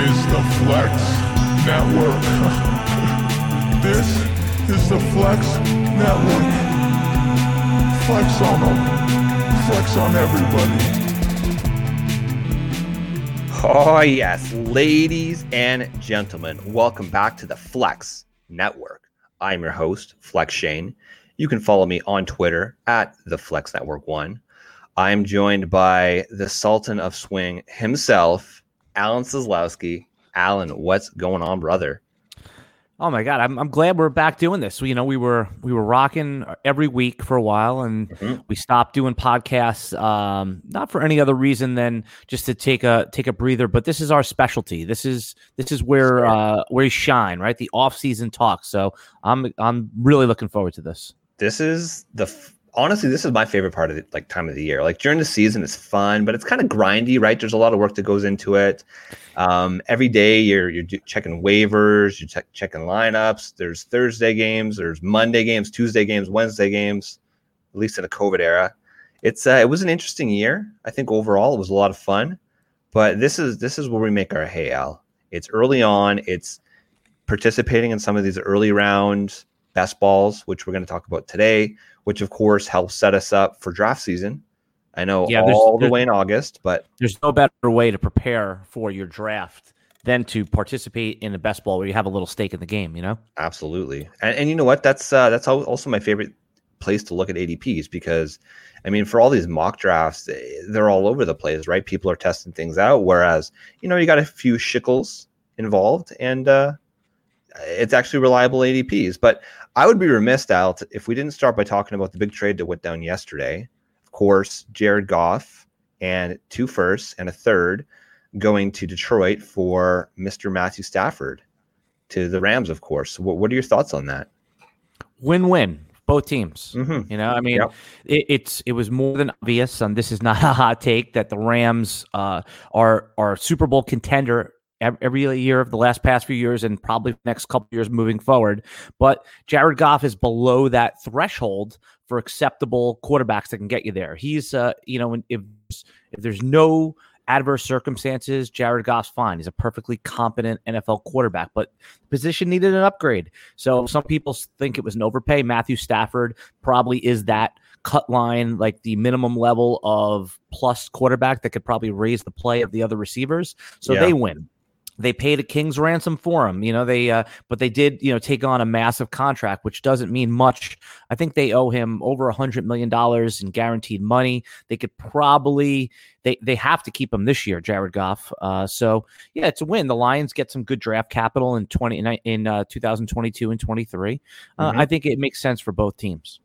is the Flex Network. this is the Flex Network. Flex on them. Flex on everybody. Oh, yes, ladies and gentlemen, welcome back to the Flex Network. I'm your host, Flex Shane. You can follow me on Twitter at the Flex Network One. I'm joined by the Sultan of Swing himself, Alan Seslowsky. Alan, what's going on, brother? Oh my god, I'm I'm glad we're back doing this. You know, we were we were rocking every week for a while, and mm-hmm. we stopped doing podcasts, um, not for any other reason than just to take a take a breather. But this is our specialty. This is this is where uh, where we shine, right? The off season talk. So I'm I'm really looking forward to this. This is the honestly, this is my favorite part of the like time of the year. Like during the season, it's fun, but it's kind of grindy, right? There's a lot of work that goes into it. Um, every day, you're you're checking waivers, you're check, checking lineups. There's Thursday games, there's Monday games, Tuesday games, Wednesday games. At least in the COVID era, it's uh, it was an interesting year. I think overall, it was a lot of fun. But this is this is where we make our hay, Al. It's early on. It's participating in some of these early round best balls, which we're going to talk about today which of course helps set us up for draft season. I know yeah, all the way in August, but there's no better way to prepare for your draft than to participate in a best ball where you have a little stake in the game. You know, absolutely. And, and you know what? That's uh, that's also my favorite place to look at ADPs because I mean, for all these mock drafts, eh, they're all over the place, right? People are testing things out. Whereas, you know, you got a few shickles involved, and uh, it's actually reliable ADPs. But I would be remiss, Al, if we didn't start by talking about the big trade that went down yesterday. Of course, Jared Goff and two firsts and a third going to Detroit for Mr. Matthew Stafford to the Rams, of course. What, what are your thoughts on that? Win-win both teams. Mm-hmm. You know, I mean, yep. it, it's it was more than obvious, and this is not a hot take that the Rams uh, are are Super Bowl contender every year of the last past few years and probably next couple years moving forward. But Jared Goff is below that threshold for acceptable quarterbacks that can get you there. He's, uh, you know, if if there's no adverse circumstances, Jared Goff's fine. He's a perfectly competent NFL quarterback, but the position needed an upgrade. So some people think it was an overpay. Matthew Stafford probably is that cut line, like the minimum level of plus quarterback that could probably raise the play of the other receivers. So yeah. they win they paid a king's ransom for him you know they uh, but they did you know take on a massive contract which doesn't mean much i think they owe him over a hundred million dollars in guaranteed money they could probably they they have to keep him this year jared goff uh, so yeah it's a win the lions get some good draft capital in 20 in uh, 2022 and 23 uh, mm-hmm. i think it makes sense for both teams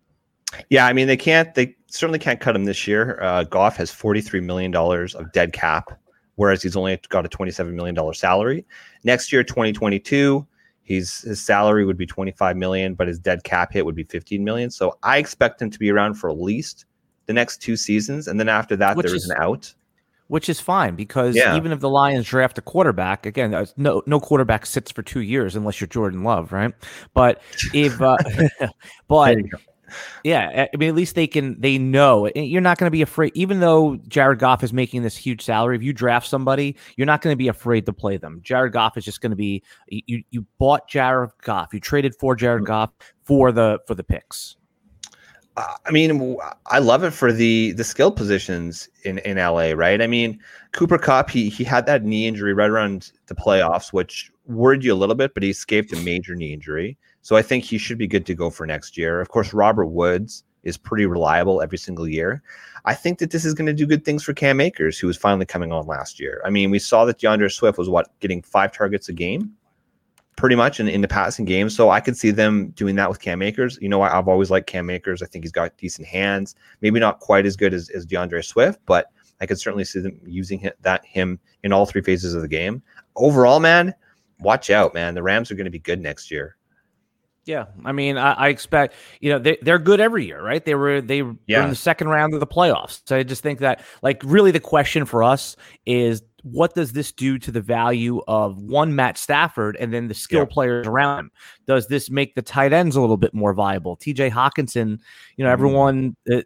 yeah, I mean they can't. They certainly can't cut him this year. Uh, Goff has forty three million dollars of dead cap whereas he's only got a $27 million salary. Next year, 2022, he's his salary would be 25 million, but his dead cap hit would be 15 million. So I expect him to be around for at least the next two seasons, and then after that, which there is, is an out. Which is fine because yeah. even if the Lions draft a quarterback, again, no no quarterback sits for two years unless you're Jordan Love, right? But if uh, but yeah, I mean, at least they can they know you're not going to be afraid. Even though Jared Goff is making this huge salary, if you draft somebody, you're not going to be afraid to play them. Jared Goff is just going to be you. You bought Jared Goff, you traded for Jared mm. Goff for the for the picks. I mean, I love it for the the skill positions in in LA, right? I mean, Cooper Kupp, he he had that knee injury right around the playoffs, which worried you a little bit, but he escaped a major knee injury. So I think he should be good to go for next year. Of course, Robert Woods is pretty reliable every single year. I think that this is going to do good things for Cam Akers, who was finally coming on last year. I mean, we saw that D'Andre Swift was what getting five targets a game, pretty much in, in the passing game. So I could see them doing that with Cam Akers. You know, I've always liked Cam Akers. I think he's got decent hands. Maybe not quite as good as, as D'Andre Swift, but I could certainly see them using him, that him in all three phases of the game. Overall, man, watch out, man. The Rams are going to be good next year. Yeah, I mean, I, I, expect you know they they're good every year, right? They were they yeah. were in the second round of the playoffs. So I just think that like really the question for us is what does this do to the value of one Matt Stafford and then the skill yeah. players around him? Does this make the tight ends a little bit more viable? T.J. Hockenson, you know, mm. everyone. Uh,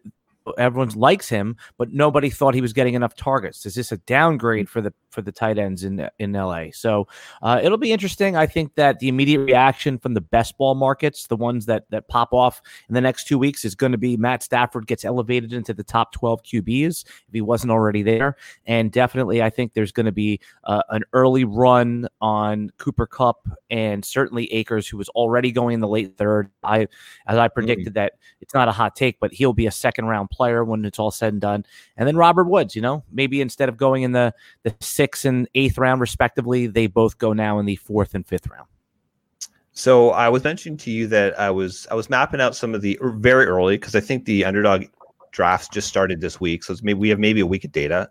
everyone likes him, but nobody thought he was getting enough targets. Is this a downgrade for the for the tight ends in in LA. So uh, it'll be interesting. I think that the immediate reaction from the best ball markets, the ones that that pop off in the next two weeks, is going to be Matt Stafford gets elevated into the top 12 QBs if he wasn't already there, and definitely I think there's going to be uh, an early run on Cooper Kupp and certainly Akers, who was already going in the late third. I as I predicted mm. that it's not a hot take, but he'll be a second round player when it's all said and done. And then Robert Woods, you know, maybe instead of going in the the sixth and eighth round respectively, they both go now in the fourth and fifth round. So I was mentioning to you that I was I was mapping out some of the er, very early because I think the underdog drafts just started this week, so maybe we have maybe a week of data.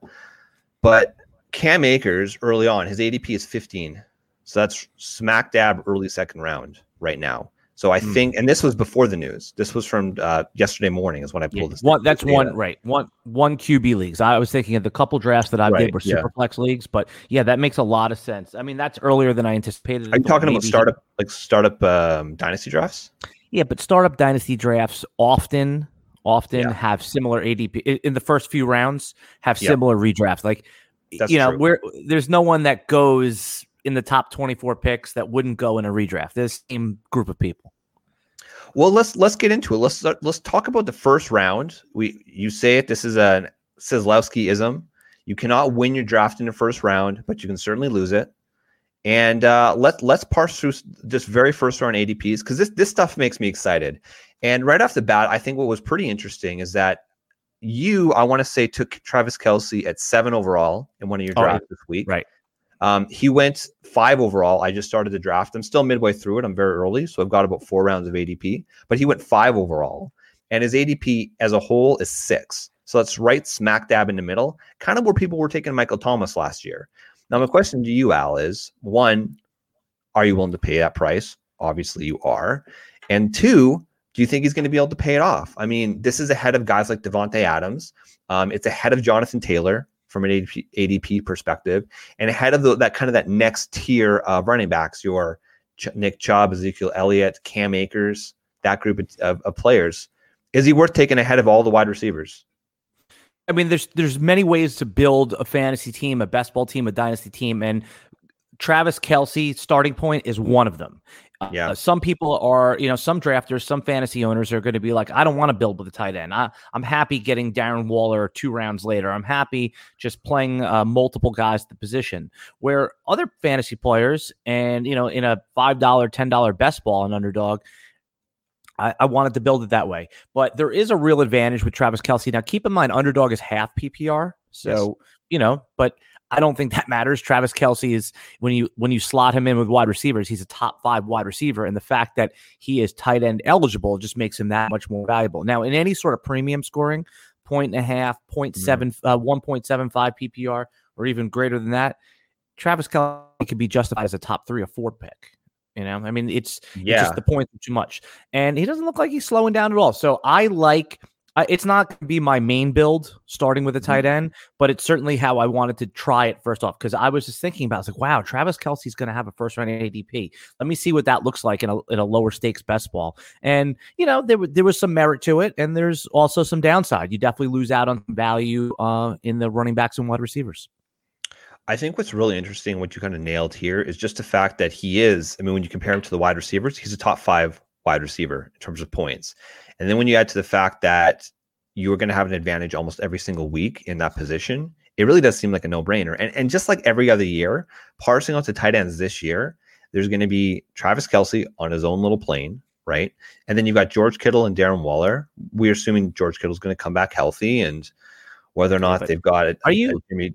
But Cam Akers early on, his ADP is 15, so that's smack dab early second round right now. So I mm. think, and this was before the news. This was from uh, yesterday morning, is when I pulled yeah. this. One, that's data. one right. One one QB leagues. I was thinking of the couple drafts that I right. did were yeah. superflex leagues, but yeah, that makes a lot of sense. I mean, that's earlier than I anticipated. Are you talking about startup like startup um, dynasty drafts? Yeah, but startup dynasty drafts often often yeah. have similar ADP in the first few rounds. Have similar redrafts. Like that's you know, true. where there's no one that goes in the top 24 picks that wouldn't go in a redraft. This same group of people. Well, let's let's get into it. Let's let's talk about the first round. We you say it. This is a Seslowsky ism. You cannot win your draft in the first round, but you can certainly lose it. And uh, let let's parse through this very first round ADPs because this this stuff makes me excited. And right off the bat, I think what was pretty interesting is that you, I want to say, took Travis Kelce at seven overall in one of your oh, drafts oh, this week. Right. Um, he went five overall. I just started the draft. I'm still midway through it. I'm very early, so I've got about four rounds of ADP. But he went five overall, and his ADP as a whole is six. So that's right smack dab in the middle, kind of where people were taking Michael Thomas last year. Now, my question to you, Al, is one, are you willing to pay that price? Obviously, you are. And two, do you think he's going to be able to pay it off? I mean, this is ahead of guys like Davante Adams. Um, it's ahead of Jonathan Taylor from an ADP, perspective, and ahead of the, that kind of that next tier of running backs, your Ch- Nick Chubb, Ezekiel Elliott, Cam Akers, that group of, of, of players. Is he worth taking ahead of all the wide receivers? I mean, there's there's many ways to build a fantasy team, a best ball team, a dynasty team, and Travis Kelce starting point is one of them. Yeah. Uh, some people are, you know, some drafters, some fantasy owners are going to be like, I don't want to build with a tight end. I, I'm happy getting Darren Waller two rounds later. I'm happy just playing uh, multiple guys at the position. Where other fantasy players, and you know, in a five dollar, ten dollar best ball and underdog, I, I, wanted to build it that way. But there is a real advantage with Travis Kelce. Now, keep in mind, underdog is half PPR, so yes. you know, but I don't think that matters. Travis Kelce is when you when you slot him in with wide receivers, he's a top five wide receiver, and the fact that he is tight end eligible just makes him that much more valuable. Now, in any sort of premium scoring, point and a half, point mm-hmm. seven, uh, one point seven five PPR, or even greater than that, Travis Kelce could be justified as a top three or four pick. You know, I mean, it's, yeah. it's just the point too much, and he doesn't look like he's slowing down at all. So I like it's not going to be my main build starting with a mm-hmm. tight end, but it's certainly how I wanted to try it first off because I was just thinking about. It. I was like, wow, Travis Kelce's going to have a first round ADP. Let me see what that looks like in a in a lower stakes best ball. And you know, there there was some merit to it, and there's also some downside. You definitely lose out on value uh, in the running backs and wide receivers. I think what's really interesting, what you kind of nailed here, is just the fact that he is. I mean, when you compare him to the wide receivers, he's a top five wide receiver in terms of points. And then when you add to the fact that you are going to have an advantage almost every single week in that position, it really does seem like a no brainer. And, and just like every other year, parsing out to tight ends this year, there's going to be Travis Kelce on his own little plane, right? And then you've got George Kittle and Darren Waller. We're assuming George Kittle's going to come back healthy and whether or not they've got it. Are you? I mean,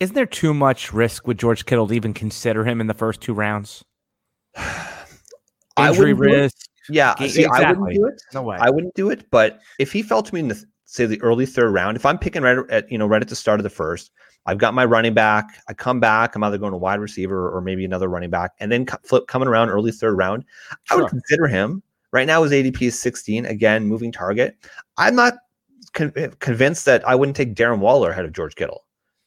isn't there too much risk with George Kittle to even consider him in the first two rounds? Injury risk. Yeah, see, exactly. I wouldn't do it. No way. I wouldn't do it. But if he fell to me in the say the early third round, if I'm picking right at you know right at the start of the first, I've got my running back. I come back. I'm either going to wide receiver or maybe another running back, and then flip coming around early third round. Sure. I would consider him. Right now, his ADP is 16. Again, moving target. I'm not con- eh, convinced that I wouldn't take Darren Waller ahead of George Kittle.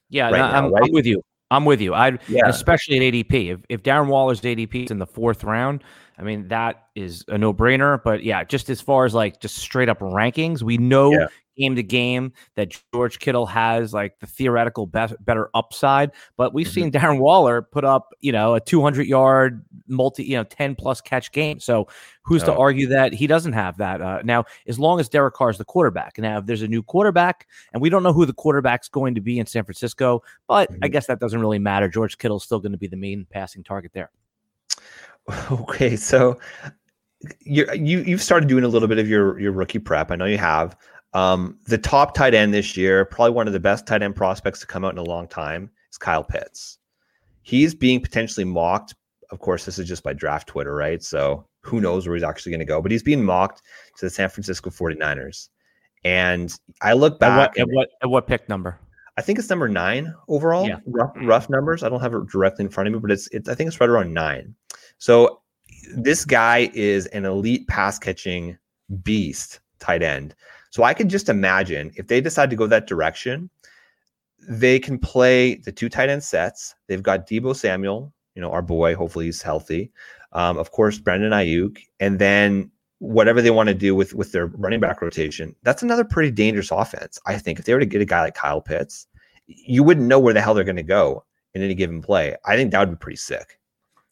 Yeah, right now, I'm, right? I'm, with you. I'm with you. I yeah. especially at ADP. If if Darren Waller's ADP is in the fourth round, I mean, that is a no brainer. But yeah, just as far as like just straight up rankings, we know yeah. game to game that George Kittle has like the theoretical best, better upside. But we've mm-hmm. seen Darren Waller put up, you know, a 200 yard multi, you know, 10 plus catch game. So who's oh. to argue that he doesn't have that? Uh, now, as long as Derek Carr is the quarterback. Now, if there's a new quarterback, and we don't know who the quarterback's going to be in San Francisco, but mm-hmm. I guess that doesn't really matter. George Kittle's still going to be the main passing target there. Okay, so you you you've started doing a little bit of your your rookie prep. I know you have. Um, the top tight end this year, probably one of the best tight end prospects to come out in a long time, is Kyle Pitts. He's being potentially mocked. Of course, this is just by draft Twitter, right? So who knows where he's actually going to go, but he's being mocked to the San Francisco 49ers. And I look back at what, at what, at what pick number? I think it's number nine overall. Yeah. Rough, rough, numbers. I don't have it directly in front of me, but it's, it's I think it's right around nine. So this guy is an elite pass catching beast tight end. So I could just imagine if they decide to go that direction, they can play the two tight end sets. They've got Deebo Samuel, you know, our boy. Hopefully he's healthy. Um, of course, Brandon Aiyuk, and then whatever they want to do with with their running back rotation. That's another pretty dangerous offense. I think if they were to get a guy like Kyle Pitts, you wouldn't know where the hell they're going to go in any given play. I think that would be pretty sick.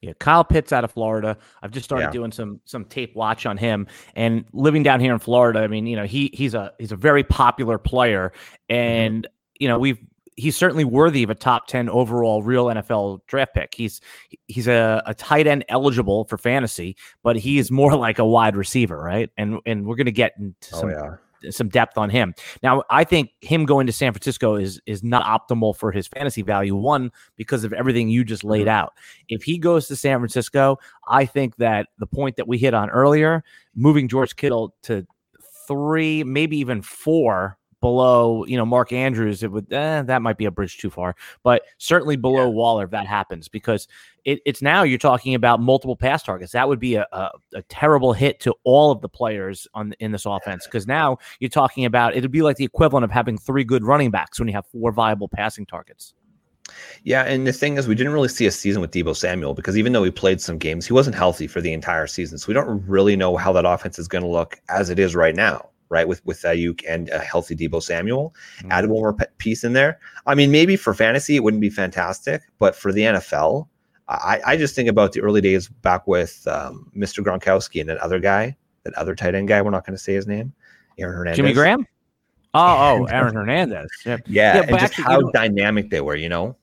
Yeah, Kyle Pitts out of Florida. I've just started yeah. doing some some tape watch on him and living down here in Florida. I mean, you know, he he's a he's a very popular player, mm-hmm. and mm-hmm. you know we've he's certainly worthy of a top 10 overall real NFL draft pick. He's he's a, a tight end eligible for fantasy, but he is more like a wide receiver, right? And and we're gonna get into oh, some yeah some depth on him. Now, I think him going to San Francisco is is not optimal for his fantasy value. One because of everything you just laid mm-hmm. out. If he goes to San Francisco, I think that the point that we hit on earlier, moving George Kittle to three, maybe even four below, you know, Mark Andrews, it would eh, that might be a bridge too far, but certainly below yeah. Waller if that happens because it, it's now you're talking about multiple pass targets. That would be a, a, a terrible hit to all of the players on in this offense because now you're talking about it'd be like the equivalent of having three good running backs when you have four viable passing targets. Yeah, and the thing is, we didn't really see a season with Deebo Samuel because even though he played some games, he wasn't healthy for the entire season. So we don't really know how that offense is going to look as it is right now right? With with Aiyuk and a healthy Deebo Samuel, mm-hmm. add one more piece in there. I mean, maybe for fantasy it wouldn't be fantastic, but for the NFL, I, I just think about the early days back with um, Mr. Gronkowski and that other guy, that other tight end guy. We're not going to say his name, Aaron Hernandez. Jimmy Graham. Oh, oh, Aaron Hernandez. Yeah, yeah, yeah and just actually, how you know, dynamic they were, you know.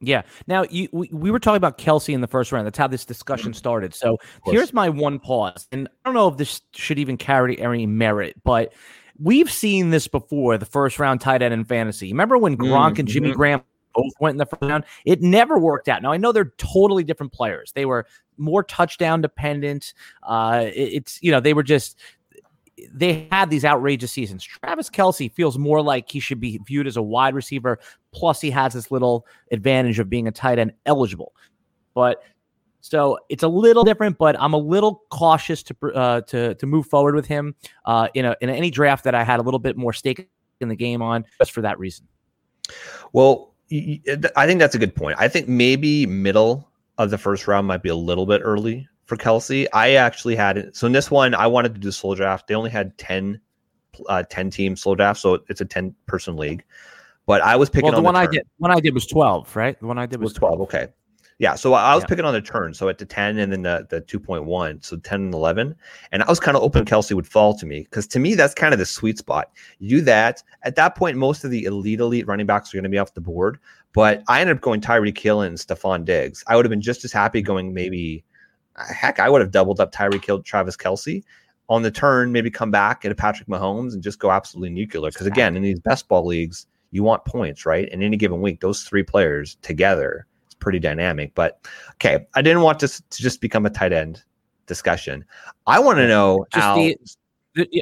Yeah. Now you, we, we were talking about Kelce in the first round. That's how this discussion mm-hmm. started. So here's my one pause, and I don't know if this should even carry any merit, but we've seen this before. The first round tight end in fantasy. Remember when Gronk mm-hmm. and Jimmy mm-hmm. Graham both went in the first round? It never worked out. Now I know they're totally different players. They were more touchdown dependent. Uh, it, it's you know they were just they had these outrageous seasons. Travis Kelce feels more like he should be viewed as a wide receiver. Plus, he has this little advantage of being a tight end eligible. But so it's a little different, but I'm a little cautious to uh, to to move forward with him uh, in a in any draft that I had a little bit more stake in the game on, just for that reason. Well, I think that's a good point. I think maybe middle of the first round might be a little bit early for Kelce. I actually had it. So in this one, I wanted to do slow draft. They only had 10, uh, 10 team slow draft. So it's a 10 person league. But I was picking well, the on one the I did. One I did was 12, right? The one I did was, was 12. 12. Okay. Yeah, so I was yeah. picking on the turn, so at the 10 and then the, the 2.1, so 10 and 11. And I was kind of hoping Kelce would fall to me because to me, that's kind of the sweet spot. You do that. At that point, most of the elite, elite running backs are going to be off the board. But I ended up going Tyreek Hill and Stefon Diggs. I would have been just as happy going maybe heck, I would have doubled up Tyreek Hill Travis Kelce on the turn, maybe come back at a Patrick Mahomes and just go absolutely nuclear. Because again, in these best ball leagues, you want points, right? In any given week, those three players together is pretty dynamic. But okay, I didn't want this to just become a tight end discussion. I want to know just Al, the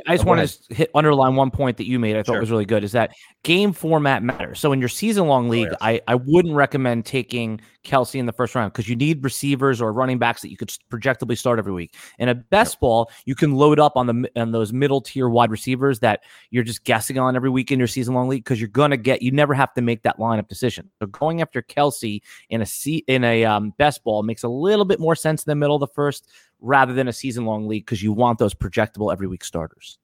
I just want to hit underline one point that you made. I thought sure. was really good. Is that game format matters. So in your season long oh, league, oh, yes. I I wouldn't recommend taking Kelce in the first round because you need receivers or running backs that you could projectably start every week. In a best yep. ball, you can load up on the on those middle tier wide receivers that you're just guessing on every week in your season long league because you're gonna get you never have to make that lineup decision. So going after Kelce in a seat in a um, best ball makes a little bit more sense in the middle of the first rather than a season long league because you want those projectable every week starters.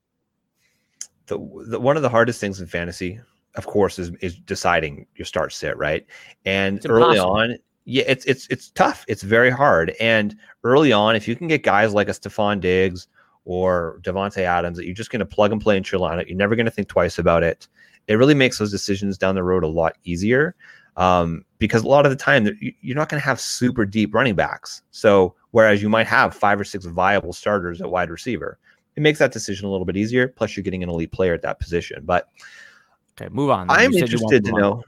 the, the one of the hardest things in fantasy, of course, is is deciding your start sit right. And early on, yeah, it's it's it's tough. It's very hard. And early on, if you can get guys like a Stefon Diggs or Davante Adams that you're just going to plug and play into your lineup, you're never going to think twice about it. It really makes those decisions down the road a lot easier um, because a lot of the time you're not going to have super deep running backs. So whereas you might have five or six viable starters at wide receiver, it makes that decision a little bit easier. Plus, you're getting an elite player at that position. But okay, move on. I'm interested to, know.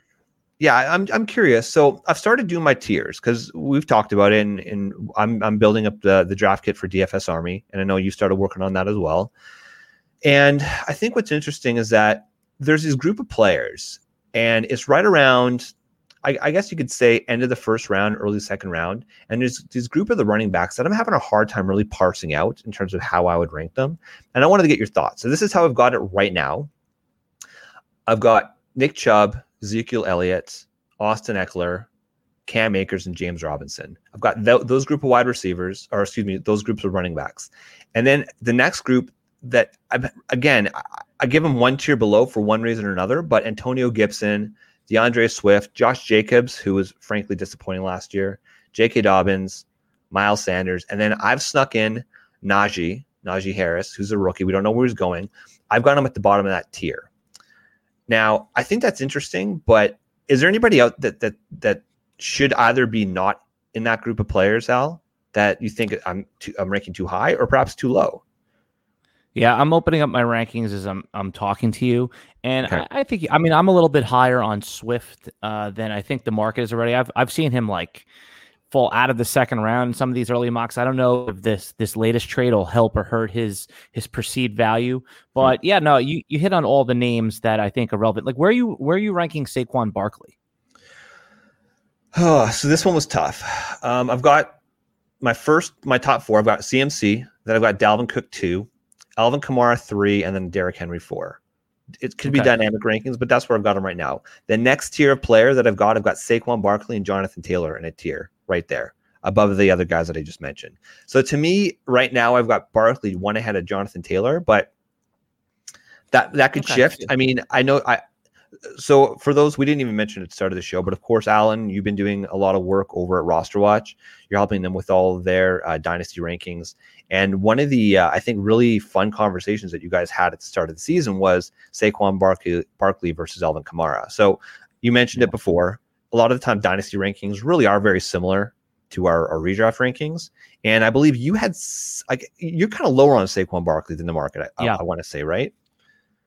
Yeah, I'm I'm curious. So I've started doing my tiers because we've talked about it, and, and I'm I'm building up the the draft kit for DFS Army, and I know you started working on that as well. And I think what's interesting is that there's this group of players, and it's right around I, I, guess you could say end of the first round, early second round. And there's this group of the running backs that I'm having a hard time really parsing out in terms of how I would rank them. And I wanted to get your thoughts. So this is how I've got it right now. I've got Nick Chubb, Ezekiel Elliott, Austin Ekeler, Cam Akers, and James Robinson. I've got th- those group of wide receivers, or excuse me, those groups of running backs. And then the next group that I'm, again, I, I give them one tier below for one reason or another, but Antonio Gibson, D'Andre Swift, Josh Jacobs, who was frankly disappointing last year, J.K. Dobbins, Miles Sanders, and then I've snuck in Najee, Najee Harris, who's a rookie. We don't know where he's going. I've got him at the bottom of that tier. Now, I think that's interesting, but is there anybody out that that that should either be not in that group of players, Al, that you think I'm too, I'm ranking too high or perhaps too low? Yeah, I'm opening up my rankings as I'm I'm talking to you, and okay. I, I, think I mean I'm a little bit higher on Swift uh, than I think the market is already. I've I've seen him like fall out of the second round in some of these early mocks. I don't know if this this latest trade will help or hurt his his perceived value, hmm. but mm-hmm. yeah, no, you you hit on all the names that I think are relevant. Like where are you where are you ranking Saquon Barkley? Oh, so this one was tough. Um, I've got my first my top four. I've got CMC, then I've got Dalvin Cook two. Alvin Kamara three, and then Derrick Henry four. It could okay. be dynamic rankings, but that's where I've got them right now. The next tier of player that I've got, I've got Saquon Barkley and Jonathan Taylor in a tier right there above the other guys that I just mentioned. So to me, right now, I've got Barkley one ahead of Jonathan Taylor, but that that could okay. shift. I mean, I know I so for those we didn't even mention at the start of the show, but of course, Alan, you've been doing a lot of work over at Roster Watch. You're helping them with all their uh, dynasty rankings. And one of the uh, I think really fun conversations that you guys had at the start of the season was Saquon Barkley, Barkley versus Alvin Kamara. So you mentioned it before. A lot of the time, dynasty rankings really are very similar to our, our redraft rankings. And I believe you had like you're kind of lower on Saquon Barkley than the market. I, yeah. I, I want to say, right?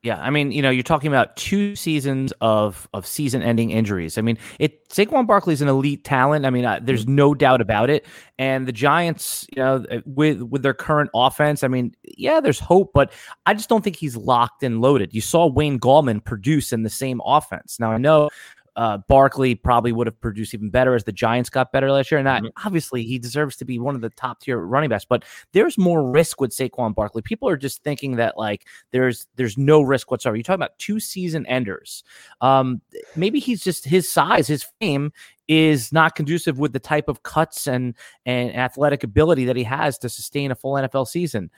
Yeah, I mean, you know, you're talking about two seasons of of season-ending injuries. I mean, it Saquon Barkley's an elite talent. I mean, uh, there's mm-hmm. no doubt about it. And the Giants, you know, uh, with with their current offense, I mean, yeah, there's hope, but I just don't think he's locked and loaded. You saw Wayne Gallman produce in the same offense. Now I know uh, Barkley probably would have produced even better as the Giants got better last year. And that, mm-hmm. obviously, he deserves to be one of the top tier running backs. But there's more risk with Saquon Barkley. People are just thinking that like there's there's no risk whatsoever. You're talking about two season enders. Um, maybe he's just his size, his fame is not conducive with the type of cuts and and athletic ability that he has to sustain a full NFL season.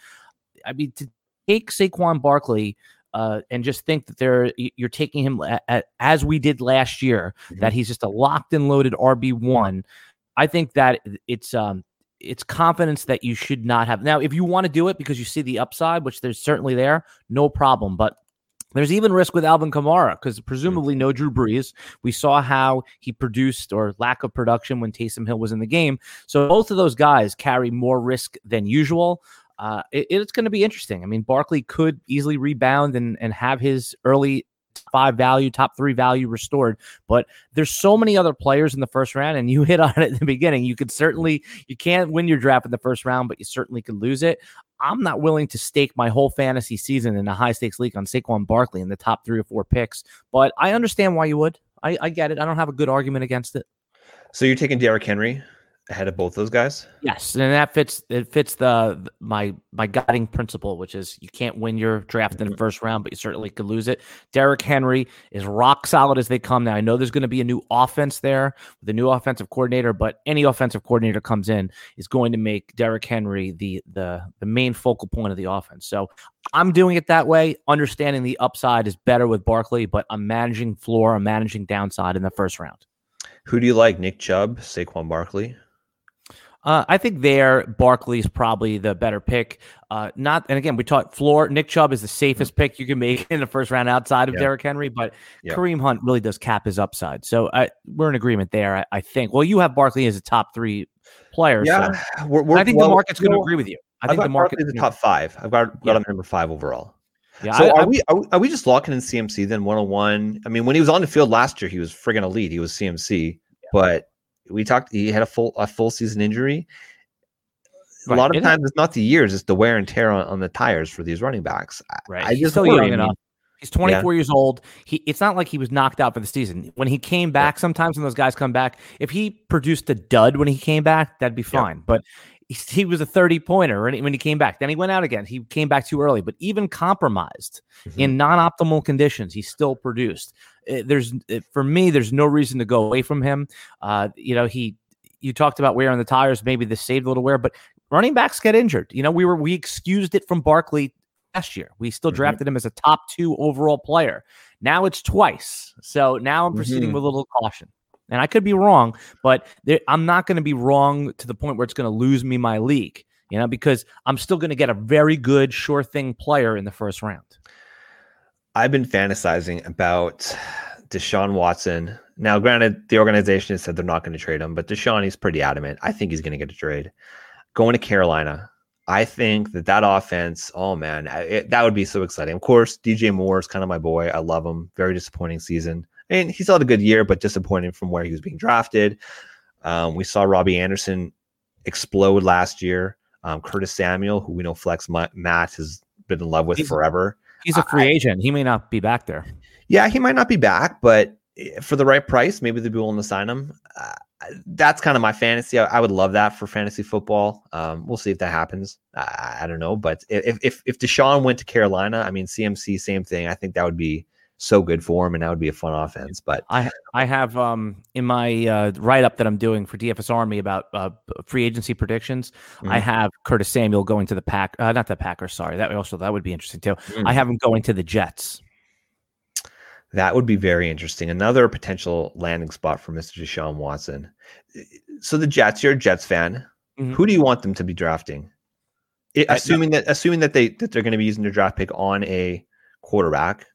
I mean, to take Saquon Barkley uh, and just think that they're you're taking him at, at, as we did last year, mm-hmm. that he's just a locked and loaded RB one. I think that it's um it's confidence that you should not have. Now, if you want to do it because you see the upside, which there's certainly there, no problem. But there's even risk with Alvin Kamara because presumably no Drew Brees. We saw how he produced or lack of production when Taysom Hill was in the game. So both of those guys carry more risk than usual uh, it, it's going to be interesting. I mean, Barkley could easily rebound and, and have his early five value, top three value restored. But there's so many other players in the first round, and you hit on it in the beginning. You could certainly you can't win your draft in the first round, but you certainly could lose it. I'm not willing to stake my whole fantasy season in a high stakes league on Saquon Barkley in the top three or four picks, but I understand why you would. I, I get it. I don't have a good argument against it. So you're taking Derrick Henry ahead of both those guys. Yes, and that fits it fits the my my guiding principle, which is you can't win your draft in the mm-hmm. first round, but you certainly could lose it. Derrick Henry is rock solid as they come. Now I know there's going to be a new offense there with a new offensive coordinator, but any offensive coordinator comes in is going to make Derrick Henry the the the main focal point of the offense. So I'm doing it that way, understanding the upside is better with Barkley, but I'm managing floor, I'm managing downside in the first round. Who do you like, Nick Chubb, Saquon Barkley? Uh, I think there Barkley's probably the better pick. Uh, not and again we talked floor. Nick Chubb is the safest pick you can make in the first round outside of yep. Derrick Henry, but yep. Kareem Hunt really does cap his upside. So I, we're in agreement there. I, I, think. Well, you have Barkley as a top three player. Yeah, so we're, we're, I think well, the market's going to agree with you. I think the market is the top five. I've got got yeah. him number five overall. Yeah, so I, are, we, are, we are we just locking in CMC then 101? I mean, when he was on the field last year, he was friggin' elite. He was CMC, yeah. but we talked. He had a full a full season injury. Right. A lot of times, it's not the years; it's the wear and tear on, on the tires for these running backs. Right. I, He's still young enough. He's 24 yeah. years old. He it's not like he was knocked out for the season. When he came back, yeah. sometimes when those guys come back, if he produced a dud when he came back, that'd be fine. Yeah. But he, he, was a 30 pointer when he came back. Then he went out again. He came back too early, but even compromised mm-hmm. in non-optimal conditions, he still produced. Eh, there's eh, for me, there's no reason to go away from him. Uh, you know, he you talked about wear on the tires, maybe this saved a little wear, but running backs get injured. You know, we were we excused it from Barkley last year. We still mm-hmm. drafted him as a top two overall player. Now it's twice. So now I'm proceeding mm-hmm. with a little caution. And I could be wrong, but there, I'm not going to be wrong to the point where it's going to lose me my league, you know, because I'm still going to get a very good, sure thing player in the first round. I've been fantasizing about Deshaun Watson. Now, granted, the organization has said they're not going to trade him, but Deshaun, he's pretty adamant. I think he's going to get a trade going to Carolina. I think that that offense, oh man, it, that would be so exciting. Of course, DJ Moore is kind of my boy. I love him. Very disappointing season. I mean, he's had a good year, but disappointing from where he was being drafted. Um, we saw Robbie Anderson explode last year. Um, Curtis Samuel, who we know Flex Matt has been in love with he's, forever. He's a free I, agent. He may not be back there. Yeah, he might not be back, but eh, for the right price, maybe they'd be willing to sign him. Uh, that's kind of my fantasy. I, I, would love that for fantasy football. Um, we'll see if that happens. I, I, don't know, but if if if Deshaun went to Carolina, I mean CMC, same thing. I think that would be so good for him, and that would be a fun offense. But I I have um in my uh, write up that I'm doing for DFS Army about uh, free agency predictions. Mm-hmm. I have Curtis Samuel going to the pack, uh, not the Packers. Sorry, that also that would be interesting too. Mm-hmm. I have him going to the Jets. That would be very interesting. Another potential landing spot for Mr. Deshaun Watson. So the Jets, you're a Jets fan. Mm-hmm. Who do you want them to be drafting? It, assuming that assuming that they that they're going to be using their draft pick on a quarterback.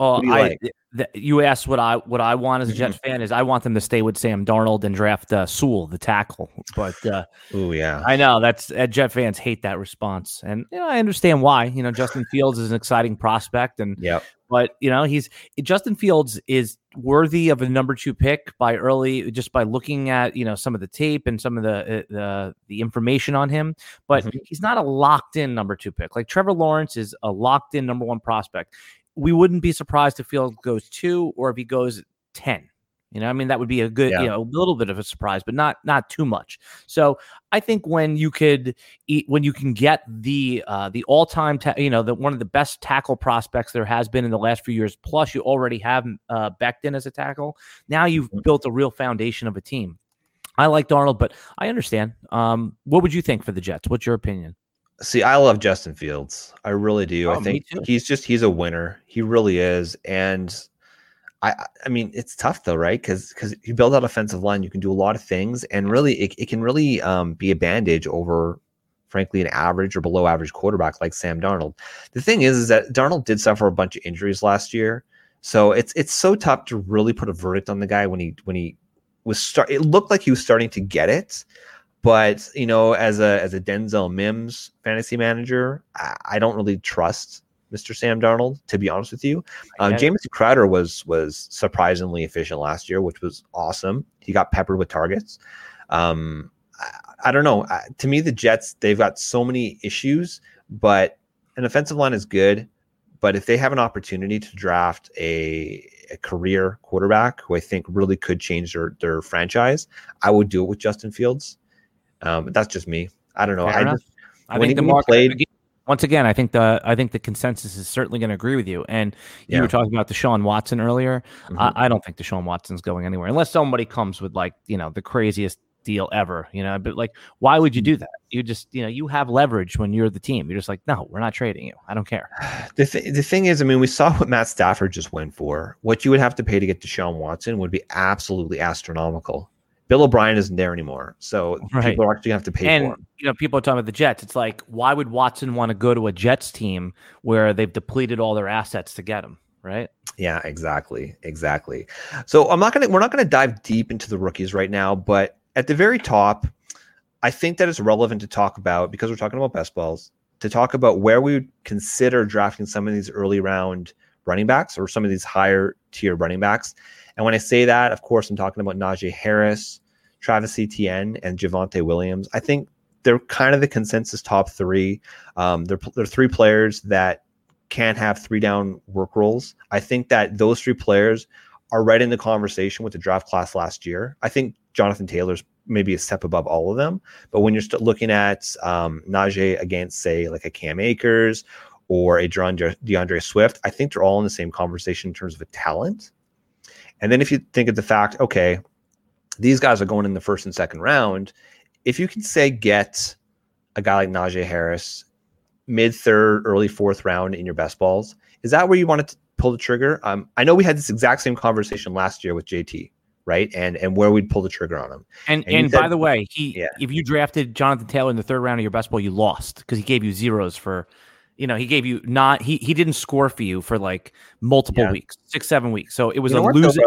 Oh, I like? th- you asked what I what I want as a Jets mm-hmm. fan is I want them to stay with Sam Darnold and draft uh, Sewell, the tackle. But uh, oh yeah, I know that's uh, Jet fans hate that response, and you know, I understand why. You know, Justin Fields is an exciting prospect, and yeah, but you know, he's Justin Fields is worthy of a number two pick by early, just by looking at you know some of the tape and some of the uh, the the information on him. But mm-hmm. he's not a locked in number two pick. Like Trevor Lawrence is a locked in number one prospect we wouldn't be surprised if Field goes two or if he goes 10. You know, I mean, that would be a good, yeah. you know, a little bit of a surprise, but not not too much. So I think when you could eat, when you can get the uh, the all time, ta- you know, the one of the best tackle prospects there has been in the last few years. Plus, you already have uh, Becton as a tackle. Now you've mm-hmm. built a real foundation of a team. I like Darnold, but I understand. Um, what would you think for the Jets? What's your opinion? See, I love Justin Fields. I really do. Oh, I think he's just he's a winner. He really is. And I I mean, it's tough though, right? Because because you build that offensive line, you can do a lot of things, and really it, it can really um, be a bandage over, frankly, an average or below average quarterback like Sam Darnold. The thing is, is that Darnold did suffer a bunch of injuries last year, so it's it's so tough to really put a verdict on the guy when he when he was start. It looked like he was starting to get it. But you know, as a as a Denzel Mims fantasy manager, I, I don't really trust Mr. Sam Darnold. To be honest with you, um, Jamison Crowder was was surprisingly efficient last year, which was awesome. He got peppered with targets. Um, I, I don't know. I, to me, the Jets they've got so many issues, but an offensive line is good. But if they have an opportunity to draft a, a career quarterback who I think really could change their their franchise, I would do it with Justin Fields Um, that's just me. I don't know. Fair I enough. just I think the market played. Once again, I think the I think the consensus is certainly going to agree with you. And you yeah. were talking about Deshaun Watson earlier. Mm-hmm. I, I, don't think Deshaun Watson's going anywhere unless somebody comes with like you know the craziest deal ever. You know, but like, why would you do that? You just you know you have leverage when you're the team. You're just like, no, we're not trading you. I don't care. The th- the thing is, I mean, we saw what Matt Stafford just went for. What you would have to pay to get Deshaun Watson would be absolutely astronomical. Bill O'Brien isn't there anymore, so right. people are actually going to have to pay and, for him. You know, people are talking about the Jets. It's like, why would Watson want to go to a Jets team where they've depleted all their assets to get him? Right? Yeah, exactly, exactly. So I'm not gonna, we're not gonna dive deep into the rookies right now, but at the very top, I think that it's relevant to talk about because we're talking about best balls to talk about where we would consider drafting some of these early round running backs or some of these higher tier running backs. And when I say that, of course, I'm talking about Najee Harris, Travis Etienne, and Javonte Williams. I think they're kind of the consensus top three. Um, they're, they're three players that can have three down work roles. I think that those three players are right in the conversation with the draft class last year. I think Jonathan Taylor's maybe a step above all of them. But when you're looking at um, Najee against, say, like a Cam Akers or a D'Andre, D'Andre Swift, I think they're all in the same conversation in terms of a talent. And then if you think of the fact, okay, these guys are going in the first and second round, if you can say get a guy like Najee Harris mid third, early fourth round in your best balls, is that where you want to pull the trigger? Um, I know we had this exact same conversation last year with JT, right? And and where we'd pull the trigger on him. And and, and said, by the way, he yeah. if you drafted Jonathan Taylor in the third round of your best ball, you lost because he gave you zeros for you know, he gave you not he he didn't score for you for like multiple yeah. weeks, six seven weeks. So it was you a losing.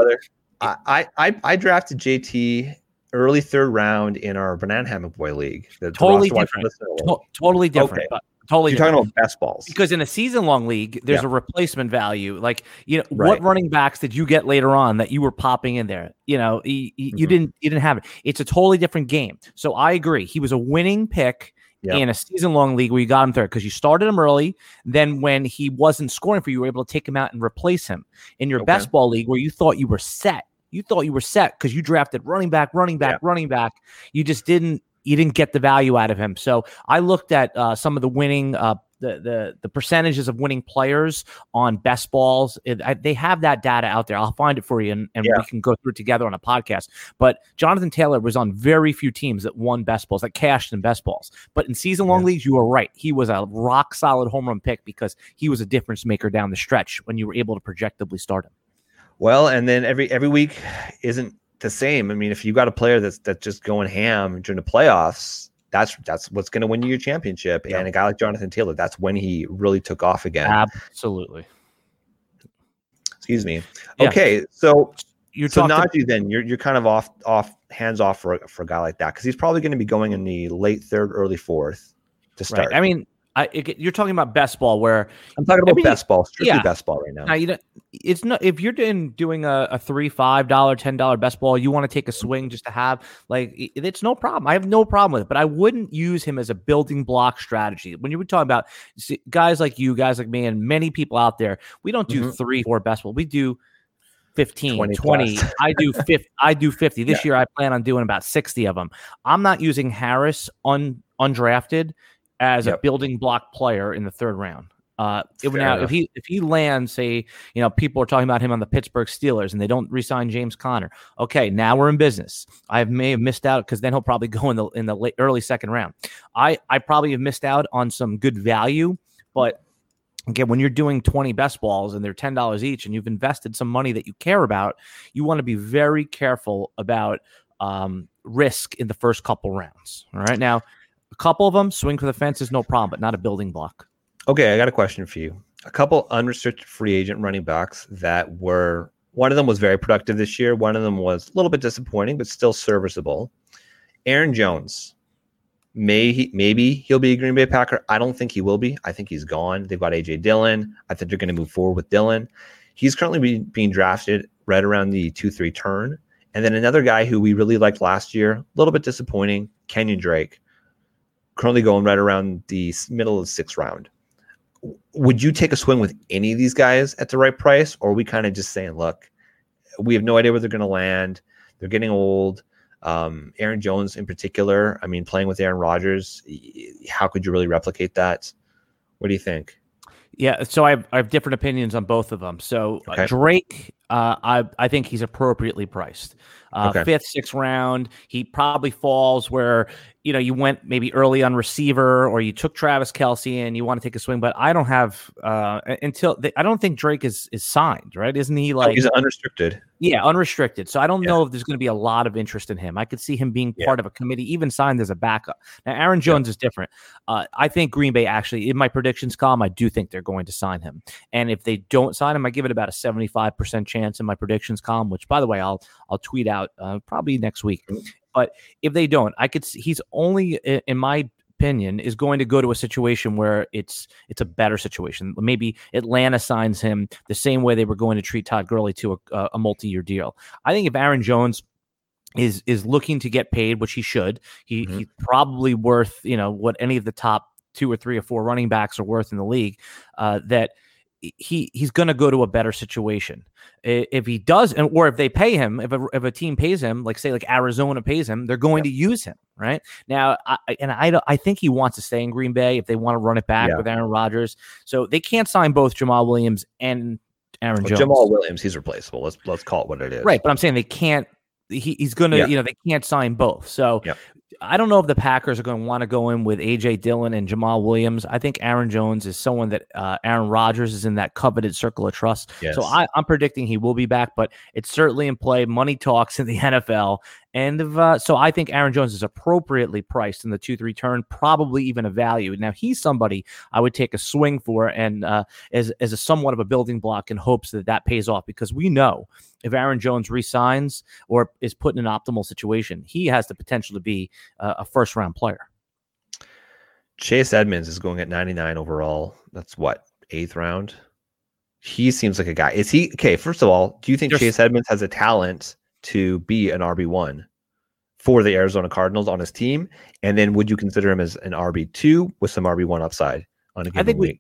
I, I I drafted JT early third round in our Banana Hammock Boy League. Totally different. To- totally different. Okay. But totally You're talking about best balls because in a season long league there's yeah. a replacement value like you know right. what running backs did you get later on that you were popping in there you know you, you mm-hmm. didn't you didn't have it it's a totally different game so i agree he was a winning pick Yep. in a season long league where you got him third because you started him early. Then when he wasn't scoring for you, you were able to take him out and replace him. In your okay. best ball league where you thought you were set, you thought you were set because you drafted running back, running back, running back. You just didn't you didn't get the value out of him. So I looked at uh, some of the winning uh, the the the percentages of winning players on best balls. It, I, they have that data out there. I'll find it for you, and, and yeah. we can go through it together on a podcast. But Jonathan Taylor was on very few teams that won best balls, that cashed in best balls. But in season long yeah. leagues, you were right. He was a rock solid home run pick because he was a difference maker down the stretch when you were able to projectably start him. Well, and then every every week isn't the same. I mean, if you got a player that's that's just going ham during the playoffs, that's that's what's going to win you your championship. Yeah. And a guy like Jonathan Taylor, that's when he really took off again. Absolutely. Excuse me. Yeah. Okay, so you're so Najee, then you're you're kind of off off hands off for for a guy like that because he's probably going to be going in the late third, early fourth to start. Right. I mean, I, it, you're talking about best ball, where I'm talking about I mean, best ball, strictly yeah. best ball right now. now you know, it's not if you're doing doing a, a three, five dollar, ten dollar best ball, you want to take a swing just to have like it, it's no problem. I have no problem with it, but I wouldn't use him as a building block strategy. When you were talking about see, guys like you, guys like me, and many people out there, we don't do mm-hmm. three, four best ball. We do 15 20, 20. i do 50 i do 50 this yeah. year i plan on doing about 60 of them i'm not using harris un undrafted as yep. a building block player in the third round. Uh, if, now, if he if he lands, say, you know, people are talking about him on the Pittsburgh Steelers, and they don't resign James Conner. Okay, now we're in business. I may have missed out because then he'll probably go in the in the late, early second round. I I probably have missed out on some good value, but again, when you're doing 20 best balls and they're ten dollars each, and you've invested some money that you care about, you want to be very careful about um, risk in the first couple rounds. All right, now a couple of them, swing for the fences, no problem, but not a building block. Okay, I got a question for you. A couple unrestricted free agent running backs that were one of them was very productive this year. One of them was a little bit disappointing, but still serviceable. Aaron Jones. May he maybe he'll be a Green Bay Packer. I don't think he will be. I think he's gone. They've got AJ Dillon. I think they're going to move forward with Dillon. He's currently be, being drafted right around the two three turn. And then another guy who we really liked last year, a little bit disappointing, Kenyon Drake currently going right around the middle of the sixth round. Would you take a swing with any of these guys at the right price, or are we kind of just saying, look, we have no idea where they're going to land. They're getting old. Um, Aaron Jones in particular. I mean, playing with Aaron Rodgers, how could you really replicate that? What do you think? Yeah, so I have, I have different opinions on both of them. So uh, okay. uh, Drake, uh, I I think he's appropriately priced. Uh, okay. Fifth, sixth round, he probably falls where you know, you went maybe early on receiver or you took Travis Kelce and you want to take a swing, but I don't have uh until they, I don't think Drake is is signed, right? Isn't he like he's unrestricted? Yeah, unrestricted. So I don't yeah. know if there's going to be a lot of interest in him. I could see him being yeah. part of a committee, even signed as a backup. Now Aaron Jones yeah. is different. Uh, I think Green Bay actually in my predictions column, I do think they're going to sign him. And if they don't sign him, I give it about a 75% chance in my predictions column, which by the way, I'll I'll tweet out uh, probably next week. Mm-hmm. But if they don't, I could see he's only, in my opinion, is going to go to a situation where it's it's a better situation. Maybe Atlanta signs him the same way they were going to treat Todd Gurley to a, a multi-year deal. I think if Aaron Jones is is looking to get paid, which he should, he mm-hmm. he's probably worth you know what any of the top two or three or four running backs are worth in the league. Uh, that he he's going to go to a better situation if he does and or if they pay him if a, if a team pays him like say like arizona pays him they're going yep. to use him right now I, and i i think he wants to stay in green bay if they want to run it back yeah. with aaron rodgers so they can't sign both jamaal williams and aaron well, jones jamaal williams he's replaceable let's let's call it what it is right but i'm saying they can't he, he's gonna yeah. you know they can't sign both so yeah. I don't know if the Packers are going to want to go in with AJ Dillon and Jamaal Williams. I think Aaron Jones is someone that uh, Aaron Rodgers is in that coveted circle of trust. Yes. So I, am predicting he will be back, but it's certainly in play. Money talks in the NFL, and uh, so I think Aaron Jones is appropriately priced in the two three turn, probably even a value. Now he's somebody I would take a swing for, and uh, as as a somewhat of a building block in hopes that that pays off because we know if Aaron Jones resigns or is put in an optimal situation, he has the potential to be uh, a first round player. Chase Edmonds is going at 99 overall. That's what, eighth round? He seems like a guy. Is he okay? First of all, do you think There's, Chase Edmonds has a talent to be an RB1 for the Arizona Cardinals on his team? And then would you consider him as an RB2 with some RB1 upside on a given I think week? We,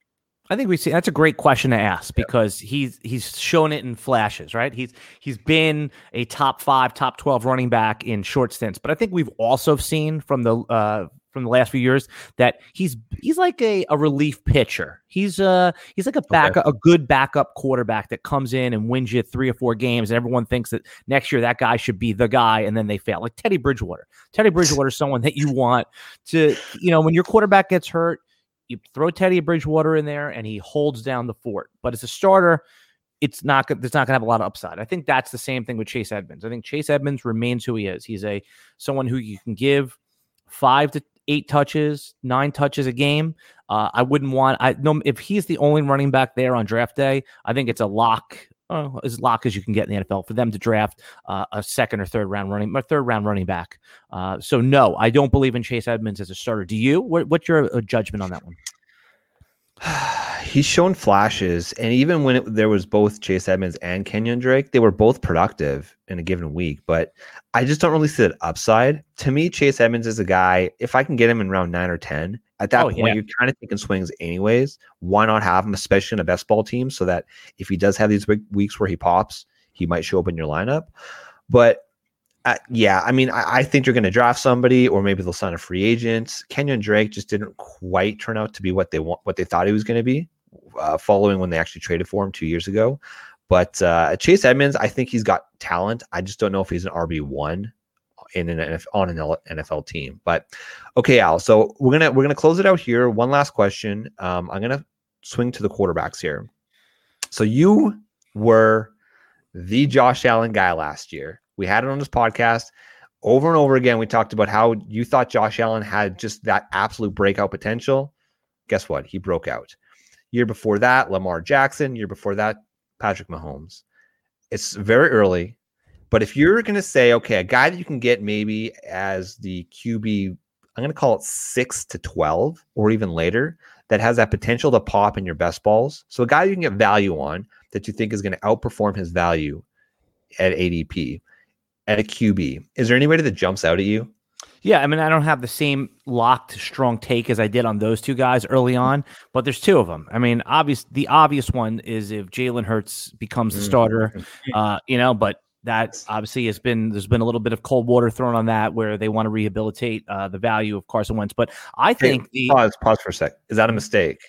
I think we see that's a great question to ask because yeah. he's he's shown it in flashes, right? He's he's been a top five, top twelve running back in short stints, but I think we've also seen from the uh, from the last few years that he's he's like a, a relief pitcher. He's uh he's like a backup, okay. a good backup quarterback that comes in and wins you three or four games, and everyone thinks that next year that guy should be the guy, and then they fail. Like Teddy Bridgewater. Teddy Bridgewater is someone that you want to, you know, when your quarterback gets hurt you throw Teddy Bridgewater in there and he holds down the fort. But as a starter, it's not it's not going to have a lot of upside. I think that's the same thing with Chase Edmonds. I think Chase Edmonds remains who he is. He's a someone who you can give five to eight touches, nine touches a game. Uh, I wouldn't want I know if he's the only running back there on draft day. I think it's a lock uh, as lock as you can get in the NFL for them to draft uh, a second or third round running, or third round running back. Uh, so no, I don't believe in Chase Edmonds as a starter. Do you? What, what's your uh, judgment on that one? He's shown flashes, and even when it, there was both Chase Edmonds and Kenyon Drake, they were both productive in a given week. But I just don't really see that upside. To me, Chase Edmonds is a guy. If I can get him in round nine or ten, at that oh, point, yeah. you're kind of taking swings anyways. Why not have him, especially in a best ball team, so that if he does have these big weeks where he pops, he might show up in your lineup. But uh, yeah, I mean, I, I think you're going to draft somebody, or maybe they'll sign a free agent. Kenyon Drake just didn't quite turn out to be what they want, what they thought he was going to be, uh, following when they actually traded for him two years ago. But uh, Chase Edmonds, I think he's got talent. I just don't know if he's an RB one in an NFL, on an NFL team. But okay, Al. So we're gonna we're gonna close it out here. One last question. Um, I'm gonna swing to the quarterbacks here. So you were the Josh Allen guy last year. We had it on this podcast over and over again. We talked about how you thought Josh Allen had just that absolute breakout potential. Guess what? He broke out. Year before that, Lamar Jackson. Year before that, Patrick Mahomes. It's very early. But if you're going to say, okay, a guy that you can get maybe as the QB, I'm going to call it six to 12 or even later, that has that potential to pop in your best balls. So a guy you can get value on that you think is going to outperform his value at ADP at a QB. Is there anybody that jumps out at you? Yeah, I mean, I don't have the same locked strong take as I did on those two guys early on, but there's two of them. I mean, obvious the obvious one is if Jalen Hurts becomes the starter, mm-hmm. uh, you know, but that obviously has been there's been a little bit of cold water thrown on that where they want to rehabilitate uh, the value of Carson Wentz. But I think hey, the pause pause for a sec. Is that a mistake?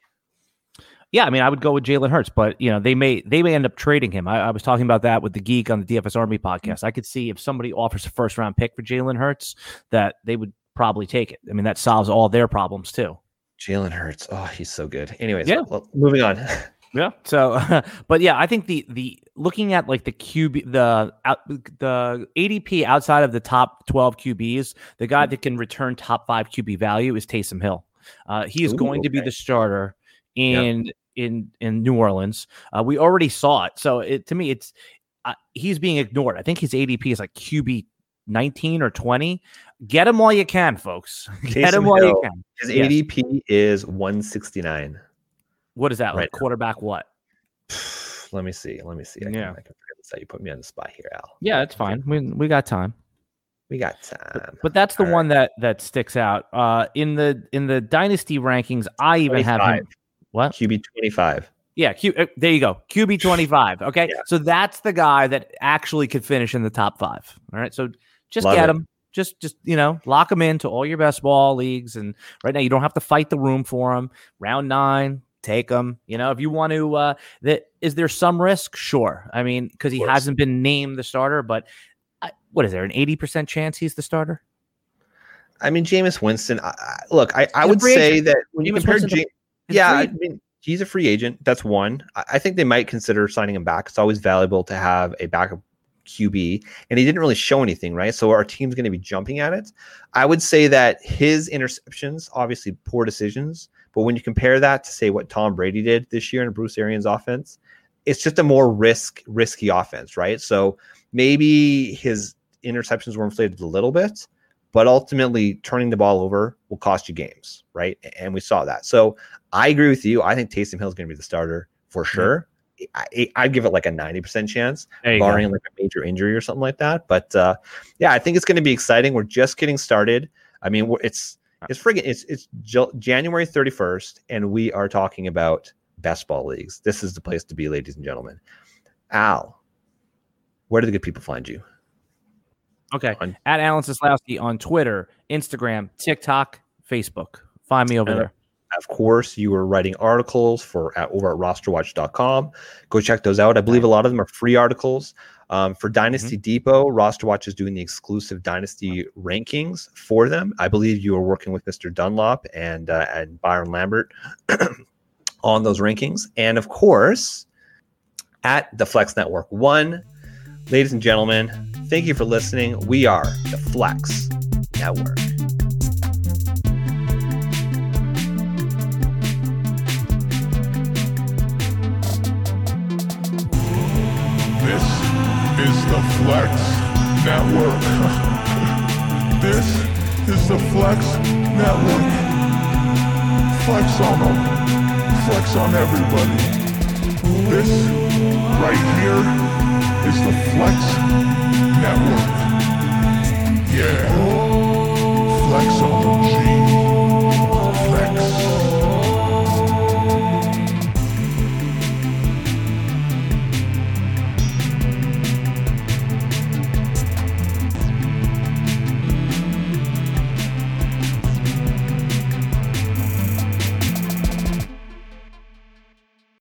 Yeah, I mean, I would go with Jalen Hurts, but you know, they may they may end up trading him. I, I, was talking about that with the geek on the DFS Army podcast. I could see if somebody offers a first round pick for Jalen Hurts, that they would probably take it. I mean, that solves all their problems too. Jalen Hurts, oh, he's so good. Anyways, yeah. Well, moving on. yeah. So, but yeah, I think the the looking at like the QB the out, the ADP outside of the top twelve QBs, the guy that can return top five QB value is Taysom Hill. Uh, he is Ooh, going okay. to be the starter in in in New Orleans. Uh, we already saw it, so it, to me, it's uh, he's being ignored. I think his ADP is like QB 19 or 20. Get him while you can, folks. Get him while Hill, you can. His yes. ADP is 169. What is that? Right like quarterback what? Let me see. Let me see. I yeah. Can, I can figure this out. You put me on the spot here, Al. Yeah, it's fine. We we got time. We got time. But, but that's the All one right. that that sticks out. Uh in the in the dynasty rankings, I even 25. have him what? QB 25. Yeah, Q, uh, there you go. QB 25. Okay. Yeah. So that's the guy that actually could finish in the top five. All right. So just Love get it. him. Just, just you know, lock him into all your best ball leagues, and right now you don't have to fight the room for him. Round nine, take him. You know, if you want to, uh, that is there some risk? Sure. I mean, because he hasn't been named the starter, but I, what is there an eighty percent chance he's the starter? I mean, Jameis Winston. I, look, I, I would say agent. that when you compare Jameis yeah, I mean, he's a free agent. That's one. I think they might consider signing him back. It's always valuable to have a backup QB, and he didn't really show anything, right? So our team's going to be jumping at it. I would say that his interceptions, obviously poor decisions, but when you compare that to say what Tom Brady did this year in Bruce Arians' offense, it's just a more risk risky offense, right? So maybe his interceptions were inflated a little bit, but ultimately turning the ball over will cost you games, right? And we saw that. So I agree with you. I think Taysom Hill is going to be the starter for sure. I, would give it like a 90% chance, barring go. like a major injury or something like that. But uh, yeah, I think it's going to be exciting. We're just getting started. I mean, it's it's friggin' it's it's January 31st, and we are talking about best ball leagues. This is the place to be, ladies and gentlemen. Al, where do the good people find you? Okay. On- At Alan Seslowsky on Twitter, Instagram, TikTok, Facebook. Find me over there. Of course, you were writing articles for at, over at rosterwatch.com. Go check those out. I believe a lot of them are free articles. Um, for Dynasty mm-hmm. Depot, Rosterwatch is doing the exclusive Dynasty rankings for them. I believe you are working with Mr. Dunlop and uh, and Byron Lambert on those rankings. And of course, at the Flex Network One, ladies and gentlemen, thank you for listening. We are the Flex Network. It's the Flex Network. Flex on them. Flex on everybody. This right here is the Flex Network. Yeah. Flex on them, G.